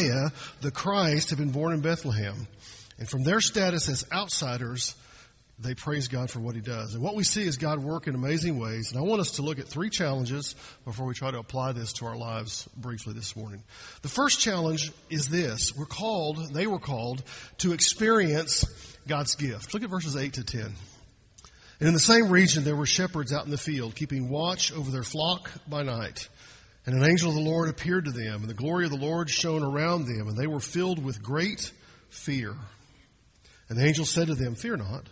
Messiah, the Christ, had been born in Bethlehem. And from their status as outsiders, they praise God for what He does. And what we see is God work in amazing ways. And I want us to look at three challenges before we try to apply this to our lives briefly this morning. The first challenge is this. We're called, they were called, to experience God's gift. Look at verses 8 to 10. And in the same region there were shepherds out in the field, keeping watch over their flock by night. And an angel of the Lord appeared to them, and the glory of the Lord shone around them, and they were filled with great fear. And the angel said to them, Fear not.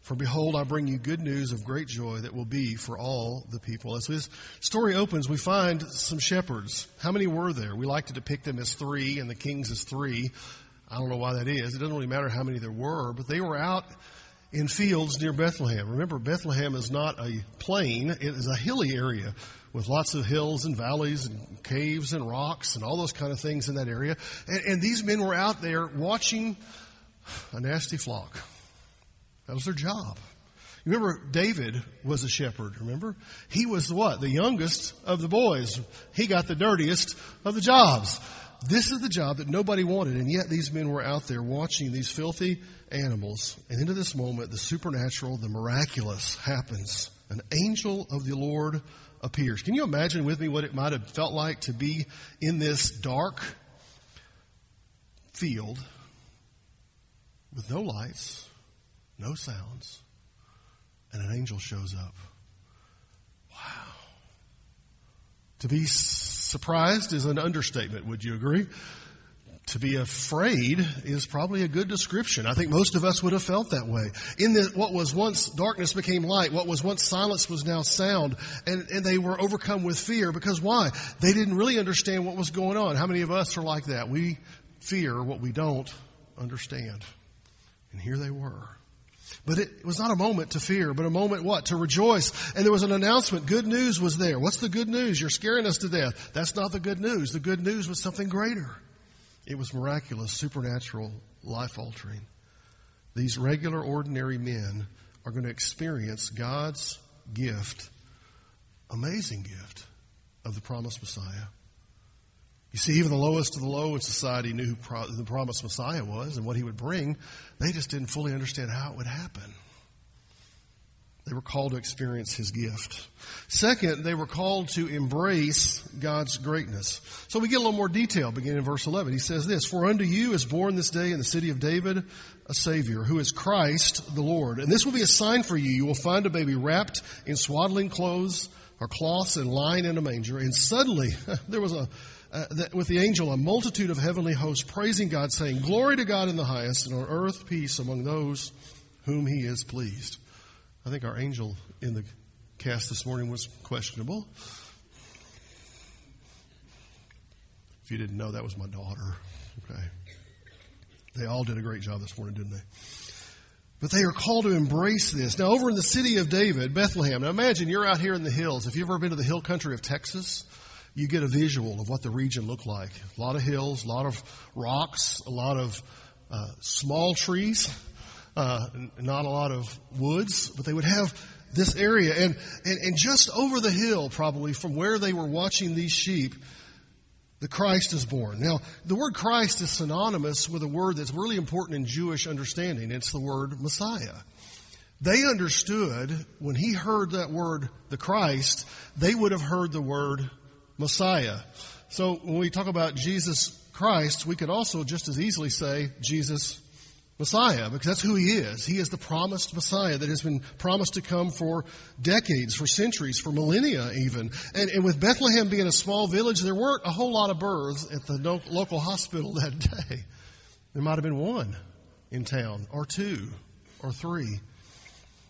For behold, I bring you good news of great joy that will be for all the people. As this story opens, we find some shepherds. How many were there? We like to depict them as three and the kings as three. I don't know why that is. It doesn't really matter how many there were, but they were out in fields near Bethlehem. Remember, Bethlehem is not a plain, it is a hilly area with lots of hills and valleys and caves and rocks and all those kind of things in that area. And, and these men were out there watching a nasty flock. That was their job. You remember David was a shepherd, remember? He was what? The youngest of the boys. He got the dirtiest of the jobs. This is the job that nobody wanted, and yet these men were out there watching these filthy animals. And into this moment, the supernatural, the miraculous happens. An angel of the Lord appears. Can you imagine with me what it might have felt like to be in this dark field with no lights, no sounds, and an angel shows up. Wow. To be surprised is an understatement, would you agree? To be afraid is probably a good description. I think most of us would have felt that way. In what was once darkness became light, what was once silence was now sound, and, and they were overcome with fear because why? They didn't really understand what was going on. How many of us are like that? We fear what we don't understand. And here they were. But it was not a moment to fear, but a moment what? To rejoice. And there was an announcement. Good news was there. What's the good news? You're scaring us to death. That's not the good news. The good news was something greater. It was miraculous, supernatural, life altering. These regular, ordinary men are going to experience God's gift, amazing gift of the promised Messiah. You see, even the lowest of the low in society knew who the promised Messiah was and what he would bring. They just didn't fully understand how it would happen. They were called to experience his gift. Second, they were called to embrace God's greatness. So we get a little more detail beginning in verse 11. He says this, For unto you is born this day in the city of David a Savior, who is Christ the Lord. And this will be a sign for you. You will find a baby wrapped in swaddling clothes or cloths and lying in a manger. And suddenly there was a uh, with the angel a multitude of heavenly hosts praising God, saying, Glory to God in the highest, and on earth peace among those whom he is pleased. I think our angel in the cast this morning was questionable. If you didn't know, that was my daughter. Okay. They all did a great job this morning, didn't they? But they are called to embrace this. Now, over in the city of David, Bethlehem, now imagine you're out here in the hills. If you've ever been to the hill country of Texas, you get a visual of what the region looked like. A lot of hills, a lot of rocks, a lot of uh, small trees, uh, not a lot of woods, but they would have this area. And, and, and just over the hill, probably from where they were watching these sheep, the Christ is born. Now, the word Christ is synonymous with a word that's really important in Jewish understanding. It's the word Messiah. They understood when he heard that word, the Christ, they would have heard the word Messiah. So when we talk about Jesus Christ, we could also just as easily say Jesus Messiah, because that's who he is. He is the promised Messiah that has been promised to come for decades, for centuries, for millennia even. And, and with Bethlehem being a small village, there weren't a whole lot of births at the no, local hospital that day. There might have been one in town, or two, or three.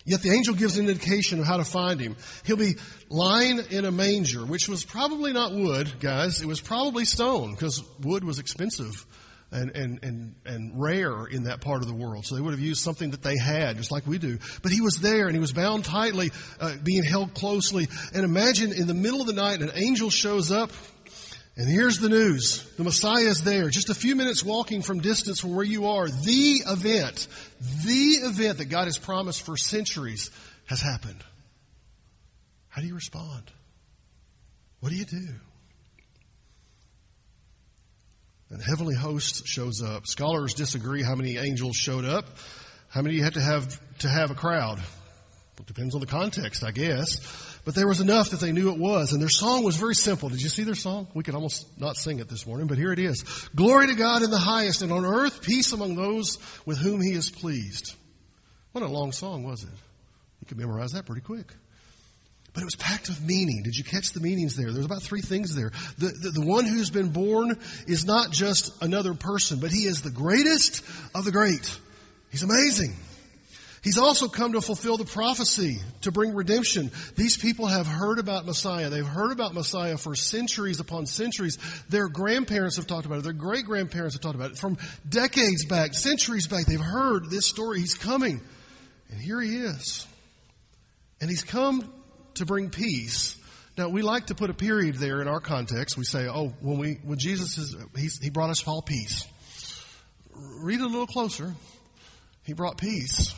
Yet the angel gives an indication of how to find him. He'll be lying in a manger, which was probably not wood, guys. It was probably stone, because wood was expensive and, and, and, and rare in that part of the world. So they would have used something that they had, just like we do. But he was there and he was bound tightly, uh, being held closely. And imagine in the middle of the night, an angel shows up and here's the news. The Messiah is there, just a few minutes walking from distance from where you are. The event, the event that God has promised for centuries has happened. How do you respond? What do you do? And heavenly host shows up. Scholars disagree how many angels showed up. How many you have to have to have a crowd? It depends on the context, I guess. But there was enough that they knew it was. And their song was very simple. Did you see their song? We could almost not sing it this morning, but here it is. Glory to God in the highest, and on earth peace among those with whom he is pleased. What a long song was it? You could memorize that pretty quick. But it was packed with meaning. Did you catch the meanings there? There's about three things there. The, the, the, one who's been born is not just another person, but he is the greatest of the great. He's amazing. He's also come to fulfill the prophecy, to bring redemption. These people have heard about Messiah. They've heard about Messiah for centuries upon centuries. Their grandparents have talked about it. Their great grandparents have talked about it. From decades back, centuries back, they've heard this story. He's coming. And here he is. And he's come to bring peace. Now we like to put a period there in our context. We say, "Oh, when we when Jesus is he brought us all peace." Read it a little closer. He brought peace.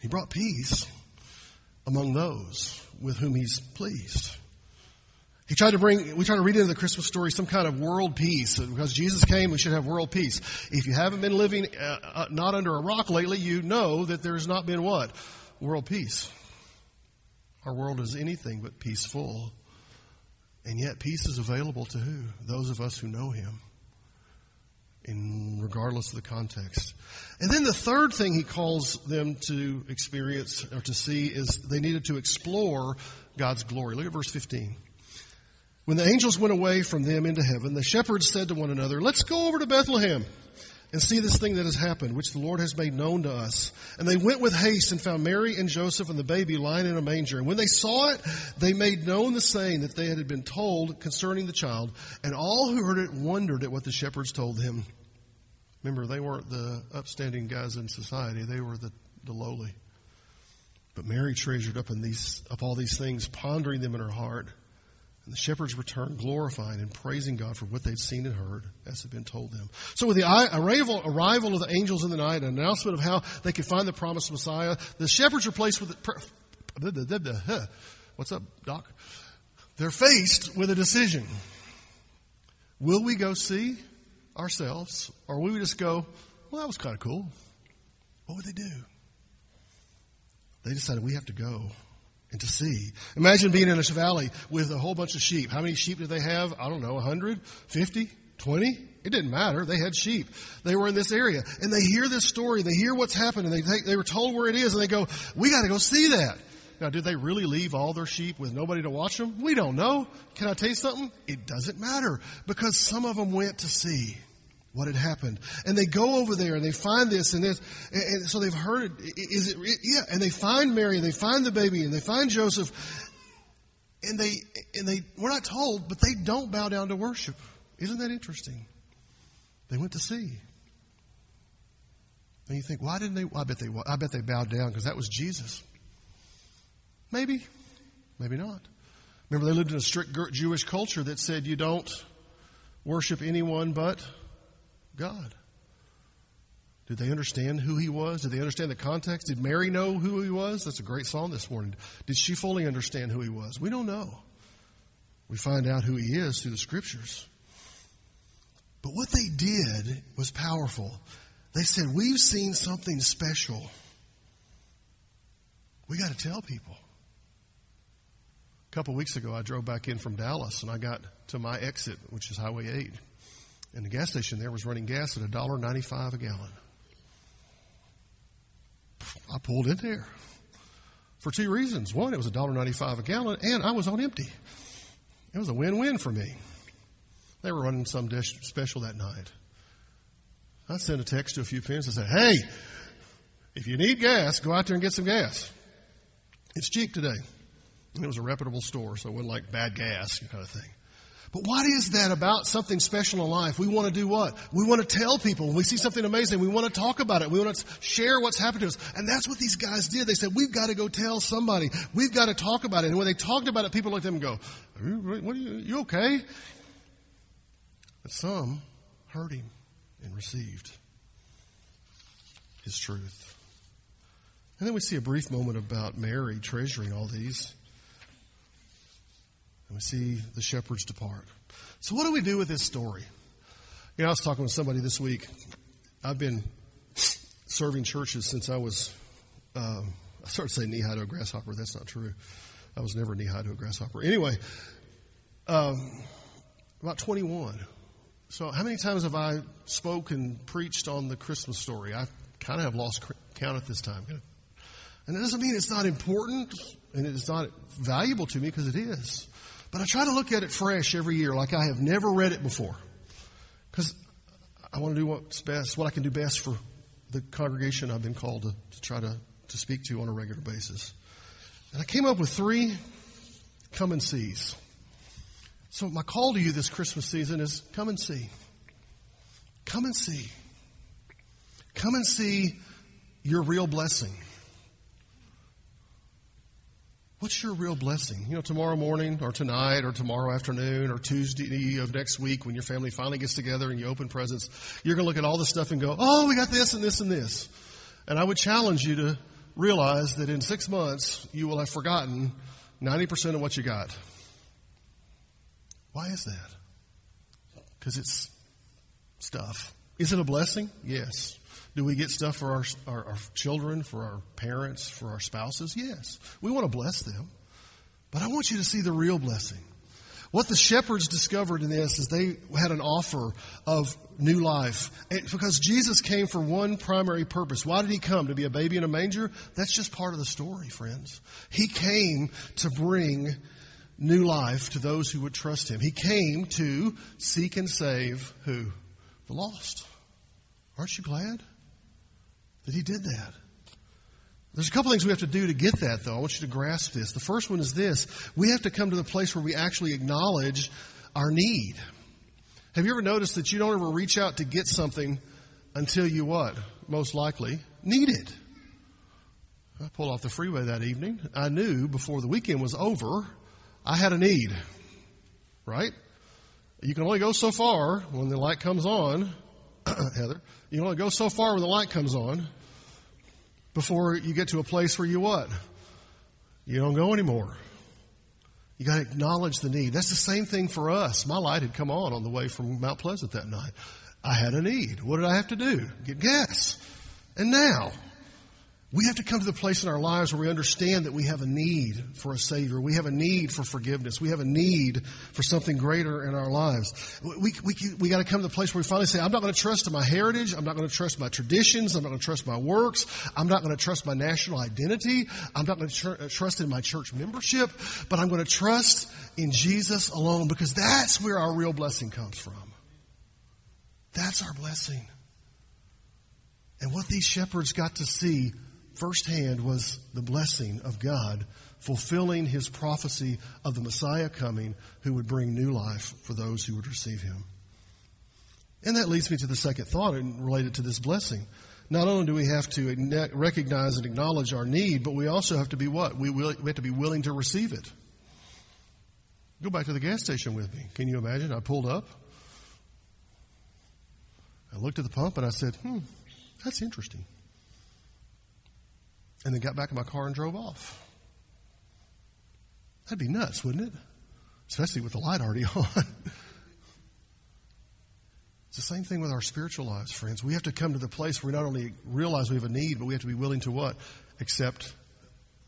He brought peace among those with whom he's pleased. He tried to bring, we try to read into the Christmas story some kind of world peace. Because Jesus came, we should have world peace. If you haven't been living uh, uh, not under a rock lately, you know that there's not been what? World peace. Our world is anything but peaceful. And yet peace is available to who? Those of us who know him. In regardless of the context. And then the third thing he calls them to experience or to see is they needed to explore God's glory. Look at verse 15. When the angels went away from them into heaven, the shepherds said to one another, Let's go over to Bethlehem and see this thing that has happened, which the Lord has made known to us. And they went with haste and found Mary and Joseph and the baby lying in a manger. And when they saw it, they made known the saying that they had been told concerning the child. And all who heard it wondered at what the shepherds told them. Remember, they weren't the upstanding guys in society, they were the, the lowly. But Mary treasured up in these up all these things, pondering them in her heart. And the shepherds returned, glorifying and praising God for what they'd seen and heard, as had been told them. So with the arrival, arrival of the angels in the night, an announcement of how they could find the promised Messiah, the shepherds are placed with, the, what's up, Doc? They're faced with a decision. Will we go see ourselves, or will we just go, well, that was kind of cool? What would they do? They decided we have to go and to see. Imagine being in a valley with a whole bunch of sheep. How many sheep did they have? I don't know, 100, 50, 20? It didn't matter. They had sheep. They were in this area. And they hear this story. They hear what's happened. And they, they were told where it is. And they go, we got to go see that. Now, did they really leave all their sheep with nobody to watch them? We don't know. Can I tell you something? It doesn't matter because some of them went to see what had happened. And they go over there and they find this and this, and, and so they've heard it. Is it, yeah, and they find Mary and they find the baby and they find Joseph and they, and they, we're not told, but they don't bow down to worship. Isn't that interesting? They went to see. And you think, why didn't they? Well, I bet they, I bet they bowed down because that was Jesus. Maybe, maybe not. Remember, they lived in a strict Jewish culture that said you don't worship anyone but God. Did they understand who he was? Did they understand the context? Did Mary know who he was? That's a great song this morning. Did she fully understand who he was? We don't know. We find out who he is through the scriptures. But what they did was powerful. They said, We've seen something special. We got to tell people. A couple weeks ago, I drove back in from Dallas and I got to my exit, which is Highway 8. And the gas station there was running gas at $1.95 a gallon. I pulled in there for two reasons. One, it was $1.95 a gallon, and I was on empty. It was a win win for me. They were running some dish special that night. I sent a text to a few friends and said, Hey, if you need gas, go out there and get some gas. It's cheap today. And it was a reputable store, so it wasn't like bad gas kind of thing. But what is that about something special in life? We want to do what? We want to tell people. When we see something amazing, we want to talk about it. We want to share what's happened to us. And that's what these guys did. They said, we've got to go tell somebody. We've got to talk about it. And when they talked about it, people looked at them and go, what are you, you okay? But some heard him and received his truth. And then we see a brief moment about Mary treasuring all these. And we see the shepherds depart. So, what do we do with this story? You know, I was talking with somebody this week. I've been serving churches since I was, um, I started saying knee high to a grasshopper. That's not true. I was never knee high to a grasshopper. Anyway, um, about 21. So, how many times have I spoke and preached on the Christmas story? I kind of have lost count at this time. And it doesn't mean it's not important and it's not valuable to me because it is. But I try to look at it fresh every year like I have never read it before. Because I want to do what's best, what I can do best for the congregation I've been called to, to try to, to speak to on a regular basis. And I came up with three come and sees. So my call to you this Christmas season is come and see. Come and see. Come and see your real blessing. What's your real blessing? You know, tomorrow morning or tonight or tomorrow afternoon or Tuesday of next week when your family finally gets together and you open presents, you're going to look at all this stuff and go, oh, we got this and this and this. And I would challenge you to realize that in six months you will have forgotten 90% of what you got. Why is that? Because it's stuff. Is it a blessing? Yes. Do we get stuff for our, our, our, children, for our parents, for our spouses? Yes. We want to bless them. But I want you to see the real blessing. What the shepherds discovered in this is they had an offer of new life. And because Jesus came for one primary purpose. Why did he come? To be a baby in a manger? That's just part of the story, friends. He came to bring new life to those who would trust him. He came to seek and save who? The lost. Aren't you glad? That he did that. There's a couple things we have to do to get that, though. I want you to grasp this. The first one is this we have to come to the place where we actually acknowledge our need. Have you ever noticed that you don't ever reach out to get something until you what? Most likely need it. I pulled off the freeway that evening. I knew before the weekend was over, I had a need. Right? You can only go so far when the light comes on, Heather. You can only go so far when the light comes on before you get to a place where you what? You don't go anymore. You got to acknowledge the need. That's the same thing for us. My light had come on on the way from Mount Pleasant that night. I had a need. What did I have to do? Get gas. And now, we have to come to the place in our lives where we understand that we have a need for a Savior. We have a need for forgiveness. We have a need for something greater in our lives. We, we, we got to come to the place where we finally say, I'm not going to trust in my heritage. I'm not going to trust my traditions. I'm not going to trust my works. I'm not going to trust my national identity. I'm not going to tr- uh, trust in my church membership, but I'm going to trust in Jesus alone because that's where our real blessing comes from. That's our blessing. And what these shepherds got to see firsthand was the blessing of God fulfilling his prophecy of the Messiah coming who would bring new life for those who would receive him. And that leads me to the second thought related to this blessing. Not only do we have to recognize and acknowledge our need, but we also have to be what? We, will, we have to be willing to receive it. Go back to the gas station with me. Can you imagine? I pulled up. I looked at the pump and I said, hmm, that's interesting and then got back in my car and drove off. That'd be nuts, wouldn't it? Especially with the light already on. it's the same thing with our spiritual lives, friends. We have to come to the place where we not only realize we have a need, but we have to be willing to what? Accept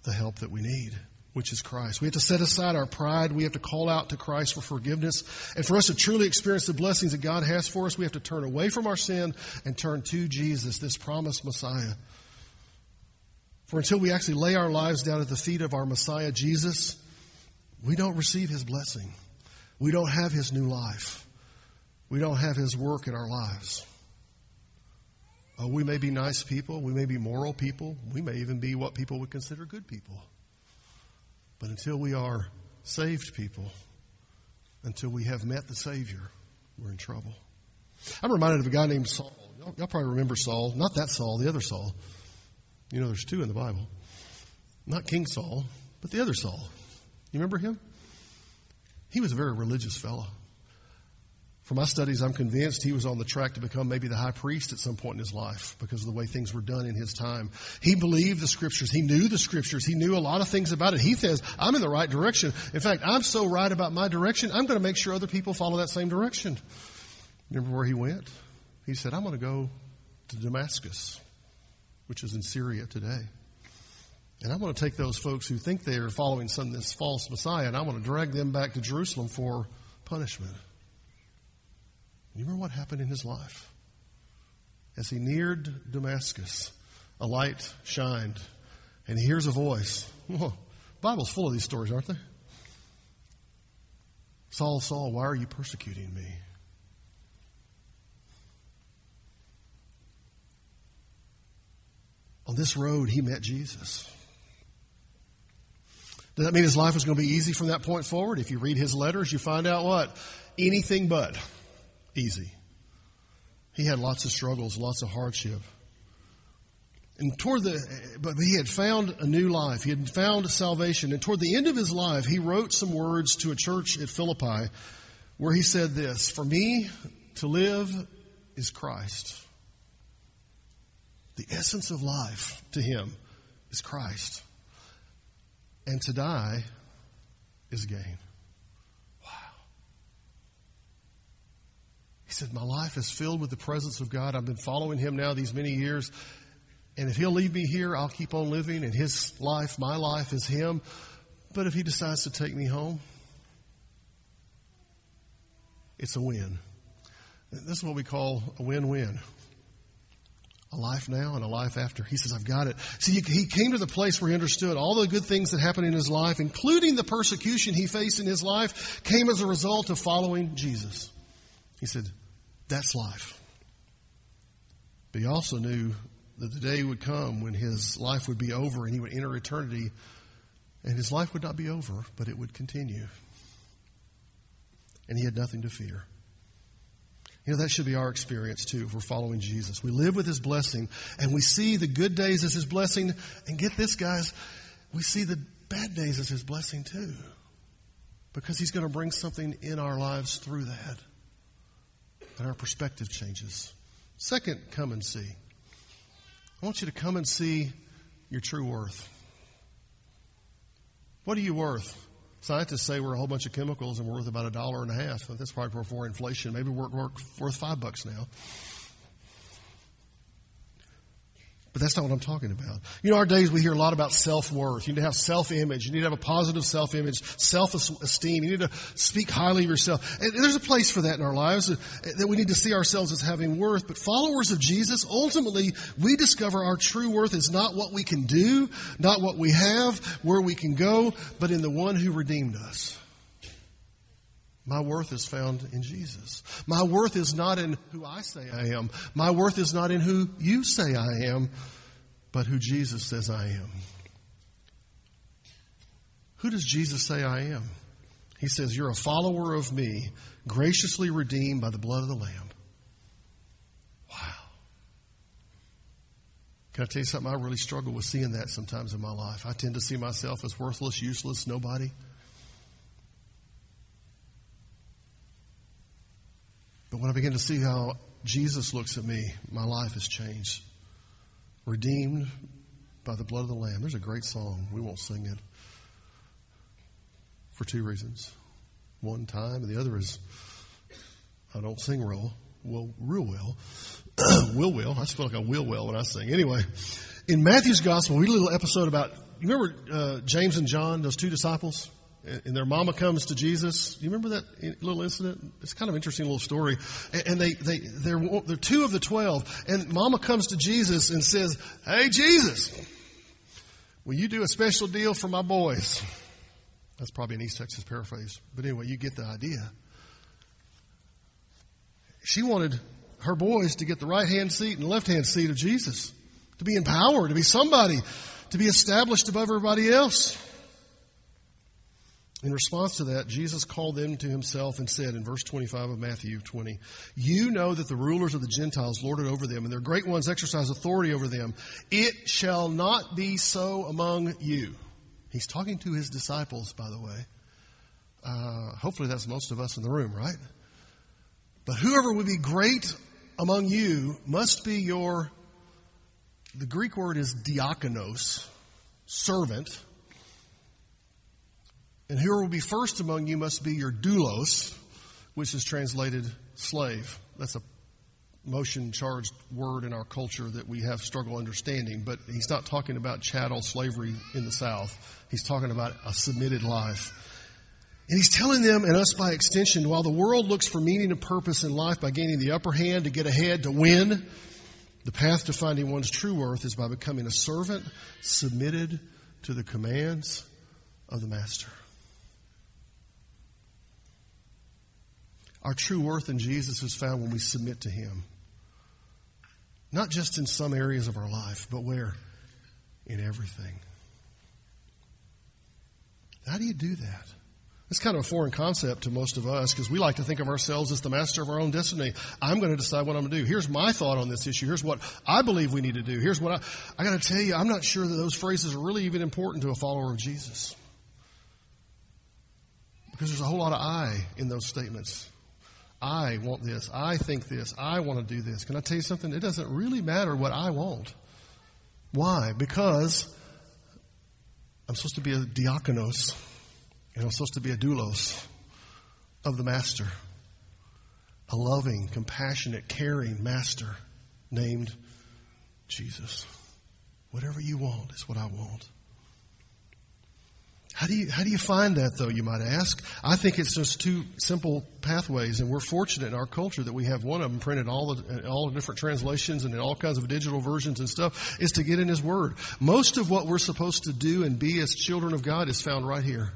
the help that we need, which is Christ. We have to set aside our pride. We have to call out to Christ for forgiveness. And for us to truly experience the blessings that God has for us, we have to turn away from our sin and turn to Jesus, this promised Messiah. For until we actually lay our lives down at the feet of our Messiah, Jesus, we don't receive his blessing. We don't have his new life. We don't have his work in our lives. Oh, we may be nice people. We may be moral people. We may even be what people would consider good people. But until we are saved people, until we have met the Savior, we're in trouble. I'm reminded of a guy named Saul. Y'all, y'all probably remember Saul. Not that Saul, the other Saul. You know, there's two in the Bible. Not King Saul, but the other Saul. You remember him? He was a very religious fellow. For my studies, I'm convinced he was on the track to become maybe the high priest at some point in his life because of the way things were done in his time. He believed the scriptures. He knew the scriptures. He knew a lot of things about it. He says, I'm in the right direction. In fact, I'm so right about my direction, I'm going to make sure other people follow that same direction. Remember where he went? He said, I'm going to go to Damascus, which is in Syria today. And I want to take those folks who think they are following some this false Messiah, and I want to drag them back to Jerusalem for punishment. You remember what happened in his life? As he neared Damascus, a light shined, and he hears a voice. Well, Bible's full of these stories, aren't they? Saul, Saul, why are you persecuting me? On this road, he met Jesus. Does that mean his life was going to be easy from that point forward? If you read his letters, you find out what? Anything but easy. He had lots of struggles, lots of hardship. And toward the, but he had found a new life. He had found salvation. And toward the end of his life, he wrote some words to a church at Philippi where he said this For me to live is Christ. The essence of life to him is Christ. And to die is gain. Wow. He said, My life is filled with the presence of God. I've been following him now these many years. And if he'll leave me here, I'll keep on living. And his life, my life, is him. But if he decides to take me home, it's a win. This is what we call a win win. A life now and a life after. He says, I've got it. See, he came to the place where he understood all the good things that happened in his life, including the persecution he faced in his life, came as a result of following Jesus. He said, That's life. But he also knew that the day would come when his life would be over and he would enter eternity, and his life would not be over, but it would continue. And he had nothing to fear. You know, that should be our experience too if we're following Jesus. We live with his blessing and we see the good days as his blessing. And get this, guys, we see the bad days as his blessing too. Because he's going to bring something in our lives through that and our perspective changes. Second, come and see. I want you to come and see your true worth. What are you worth? Scientists say we're a whole bunch of chemicals and we're worth about a dollar and a half. That's probably before inflation. Maybe we're worth five bucks now. But that's not what I'm talking about. You know, our days we hear a lot about self-worth. You need to have self-image. You need to have a positive self-image, self-esteem. You need to speak highly of yourself. And there's a place for that in our lives that we need to see ourselves as having worth. But followers of Jesus, ultimately, we discover our true worth is not what we can do, not what we have, where we can go, but in the one who redeemed us. My worth is found in Jesus. My worth is not in who I say I am. My worth is not in who you say I am, but who Jesus says I am. Who does Jesus say I am? He says, You're a follower of me, graciously redeemed by the blood of the Lamb. Wow. Can I tell you something? I really struggle with seeing that sometimes in my life. I tend to see myself as worthless, useless, nobody. But when I begin to see how Jesus looks at me, my life has changed. Redeemed by the blood of the Lamb. There's a great song. We won't sing it for two reasons. One time, and the other is I don't sing real well, real well. will will. I just feel like I will well when I sing. Anyway, in Matthew's gospel, we did a little episode about. You remember uh, James and John, those two disciples? And their mama comes to Jesus. You remember that little incident? It's kind of interesting little story. And they, they, they're, they're two of the twelve. And mama comes to Jesus and says, Hey, Jesus, will you do a special deal for my boys? That's probably an East Texas paraphrase. But anyway, you get the idea. She wanted her boys to get the right hand seat and left hand seat of Jesus, to be in power, to be somebody, to be established above everybody else. In response to that, Jesus called them to himself and said in verse 25 of Matthew 20, You know that the rulers of the Gentiles lord it over them, and their great ones exercise authority over them. It shall not be so among you. He's talking to his disciples, by the way. Uh, hopefully, that's most of us in the room, right? But whoever would be great among you must be your, the Greek word is diakonos, servant. And whoever will be first among you must be your doulos, which is translated slave. That's a motion charged word in our culture that we have struggle understanding, but he's not talking about chattel slavery in the South. He's talking about a submitted life. And he's telling them and us by extension, while the world looks for meaning and purpose in life by gaining the upper hand to get ahead, to win, the path to finding one's true worth is by becoming a servant submitted to the commands of the master. Our true worth in Jesus is found when we submit to him. Not just in some areas of our life, but where? In everything. How do you do that? It's kind of a foreign concept to most of us because we like to think of ourselves as the master of our own destiny. I'm going to decide what I'm going to do. Here's my thought on this issue. Here's what I believe we need to do. Here's what I, I got to tell you, I'm not sure that those phrases are really even important to a follower of Jesus. Because there's a whole lot of I in those statements. I want this. I think this. I want to do this. Can I tell you something? It doesn't really matter what I want. Why? Because I'm supposed to be a diakonos, and I'm supposed to be a doulos of the master. A loving, compassionate, caring master named Jesus. Whatever you want is what I want. How do you, how do you find that though, you might ask? I think it's just two simple pathways and we're fortunate in our culture that we have one of them printed all the, all the different translations and in all kinds of digital versions and stuff is to get in His Word. Most of what we're supposed to do and be as children of God is found right here.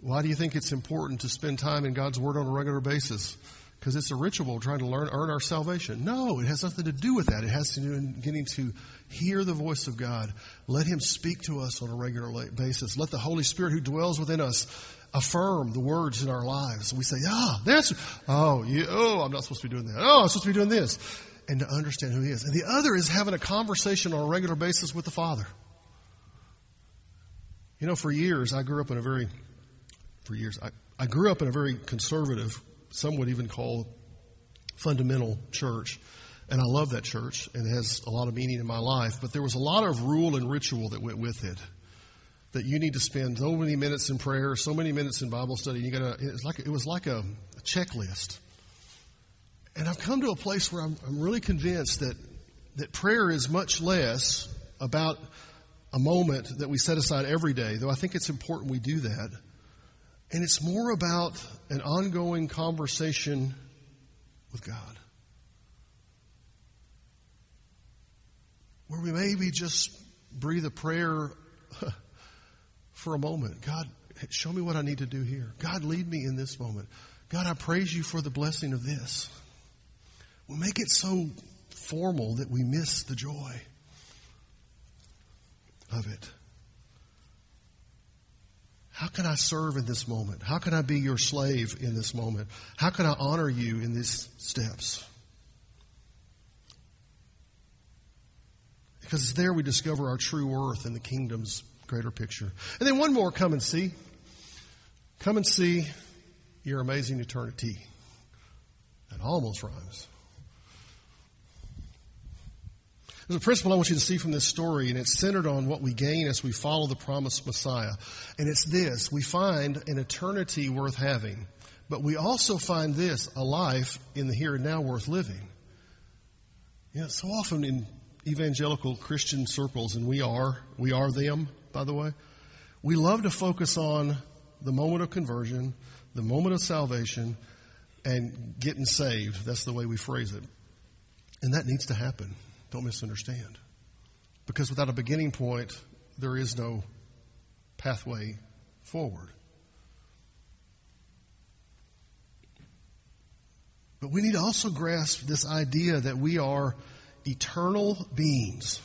Why do you think it's important to spend time in God's Word on a regular basis? Because it's a ritual trying to learn, earn our salvation. No, it has nothing to do with that. It has to do with getting to hear the voice of God. Let Him speak to us on a regular basis. Let the Holy Spirit who dwells within us affirm the words in our lives. We say, ah, that's, oh, you, oh, I'm not supposed to be doing that. Oh, I'm supposed to be doing this. And to understand who He is. And the other is having a conversation on a regular basis with the Father. You know, for years, I grew up in a very, for years, I, I grew up in a very conservative, some would even call fundamental church. And I love that church, and it has a lot of meaning in my life. But there was a lot of rule and ritual that went with it. That you need to spend so many minutes in prayer, so many minutes in Bible study. You got It's like it was like a, a checklist. And I've come to a place where I'm, I'm really convinced that that prayer is much less about a moment that we set aside every day, though I think it's important we do that. And it's more about an ongoing conversation with God. where we maybe just breathe a prayer for a moment. God, show me what I need to do here. God, lead me in this moment. God, I praise you for the blessing of this. We make it so formal that we miss the joy of it. How can I serve in this moment? How can I be your slave in this moment? How can I honor you in these steps? Because it's there we discover our true worth in the kingdom's greater picture. And then one more come and see. Come and see your amazing eternity. That almost rhymes. There's a principle I want you to see from this story, and it's centered on what we gain as we follow the promised Messiah. And it's this we find an eternity worth having, but we also find this a life in the here and now worth living. You know, so often in evangelical Christian circles, and we are, we are them, by the way, we love to focus on the moment of conversion, the moment of salvation, and getting saved. That's the way we phrase it. And that needs to happen. Don't misunderstand. Because without a beginning point, there is no pathway forward. But we need to also grasp this idea that we are eternal beings.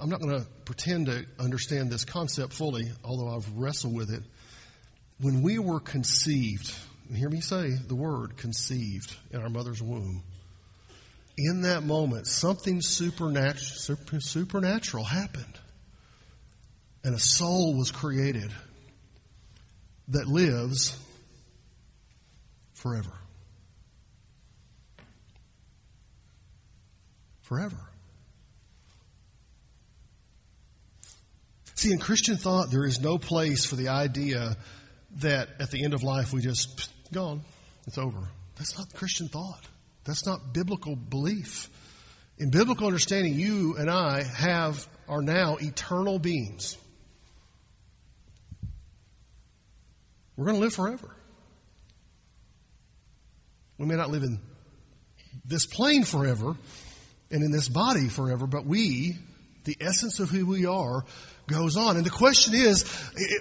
I'm not going to pretend to understand this concept fully, although I've wrestled with it. When we were conceived, hear me say the word conceived in our mother's womb, in that moment, something supernatural, supernatural happened. And a soul was created that lives forever. Forever. See, in Christian thought, there is no place for the idea that at the end of life we just gone, it's over. That's not Christian thought. That's not biblical belief. In biblical understanding, you and I have are now eternal beings. We're going to live forever. We may not live in this plane forever and in this body forever, but we, the essence of who we are, goes on. And the question is,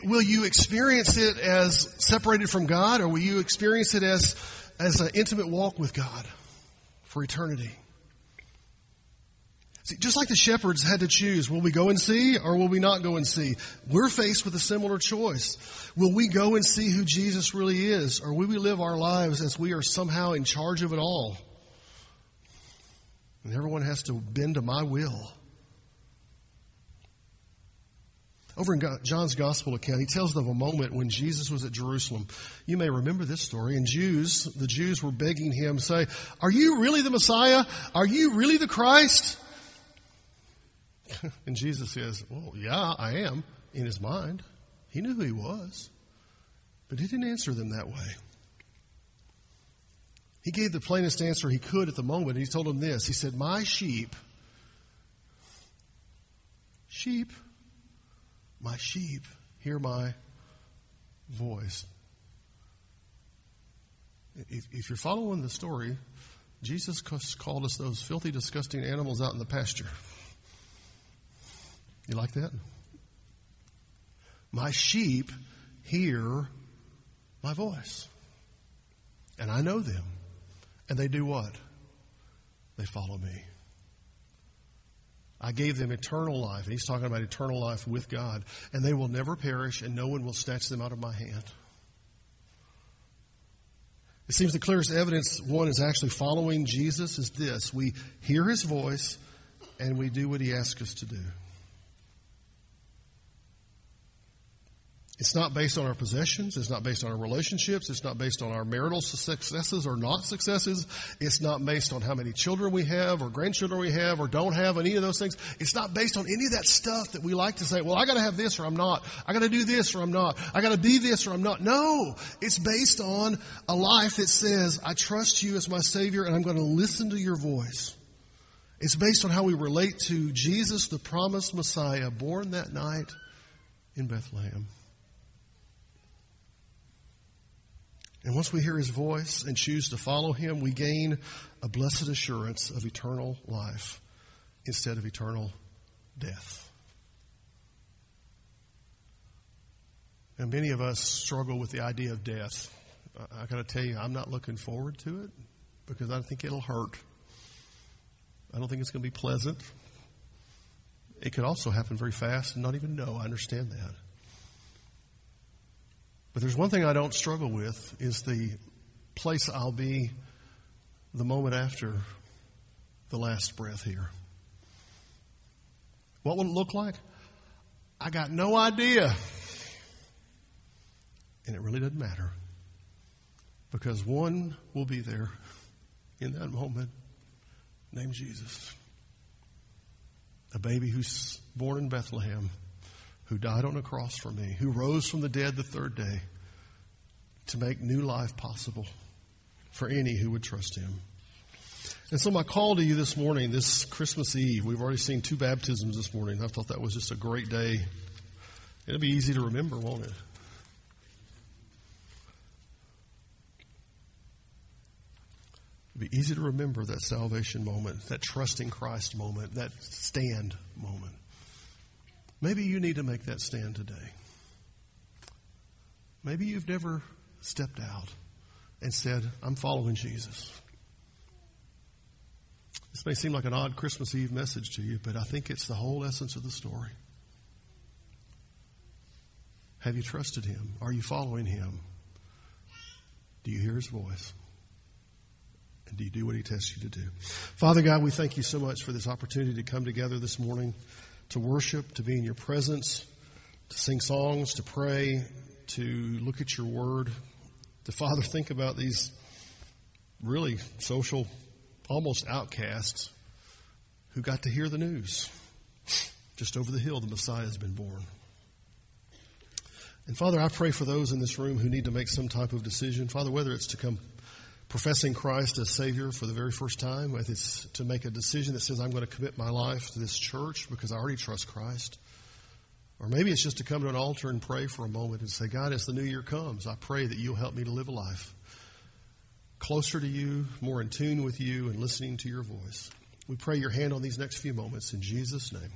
will you experience it as separated from God or will you experience it as, as an intimate walk with God for eternity? See, just like the shepherds had to choose, will we go and see or will we not go and see? We're faced with a similar choice. Will we go and see who Jesus really is or will we live our lives as we are somehow in charge of it all? And everyone has to bend to my will. Over in John's gospel account, he tells of a moment when Jesus was at Jerusalem. You may remember this story. And Jews, the Jews were begging him, say, Are you really the Messiah? Are you really the Christ? and Jesus says, Well, yeah, I am, in his mind. He knew who he was. But he didn't answer them that way. He gave the plainest answer he could at the moment. He told them this He said, My sheep, sheep, my sheep hear my voice. If, if, you're following the story, Jesus called us those filthy, disgusting animals out in the pasture. You like that? My sheep hear my voice. And I know them. And they do what? They follow me. I gave them eternal life. And he's talking about eternal life with God. And they will never perish, and no one will snatch them out of my hand. It seems the clearest evidence one is actually following Jesus is this we hear his voice, and we do what he asks us to do. It's not based on our possessions. It's not based on our relationships. It's not based on our marital successes or not successes. It's not based on how many children we have or grandchildren we have or don't have, any of those things. It's not based on any of that stuff that we like to say, well, I gotta have this or I'm not. I gotta do this or I'm not. I gotta be this or I'm not. No! It's based on a life that says, I trust you as my Savior and I'm gonna listen to your voice. It's based on how we relate to Jesus, the promised Messiah, born that night in Bethlehem. And once we hear his voice and choose to follow him, we gain a blessed assurance of eternal life instead of eternal death. And many of us struggle with the idea of death. I got to tell you, I'm not looking forward to it because I think it'll hurt. I don't think it's going to be pleasant. It could also happen very fast and not even know. I understand that. But there's one thing I don't struggle with is the place I'll be the moment after the last breath here. What will it look like? I got no idea. And it really doesn't matter. Because one will be there in that moment named Jesus. A baby who's born in Bethlehem who died on a cross for me, who rose from the dead the third day to make new life possible for any who would trust him. And so, my call to you this morning, this Christmas Eve, we've already seen two baptisms this morning. I thought that was just a great day. It'll be easy to remember, won't it? It'll be easy to remember that salvation moment, that trusting Christ moment, that stand moment. Maybe you need to make that stand today. Maybe you've never stepped out and said, I'm following Jesus. This may seem like an odd Christmas Eve message to you, but I think it's the whole essence of the story. Have you trusted Him? Are you following Him? Do you hear His voice? And do you do what He tells you to do? Father God, we thank you so much for this opportunity to come together this morning to worship, to be in your presence, to sing songs, to pray, to look at your word, to Father, think about these really social, almost outcasts who got to hear the news. Just over the hill, the Messiah has been born. And Father, I pray for those in this room who need to make some type of decision. Father, whether it's to come professing Christ as Savior for the very first time, it's to make a decision that says, I'm going to commit my life to this church because I already trust Christ. Or maybe it's just to come to an altar and pray for a moment and say, God, as the new year comes, I pray that you'll help me to live a life closer to you, more in tune with you, and listening to your voice. We pray your hand on these next few moments in Jesus' name.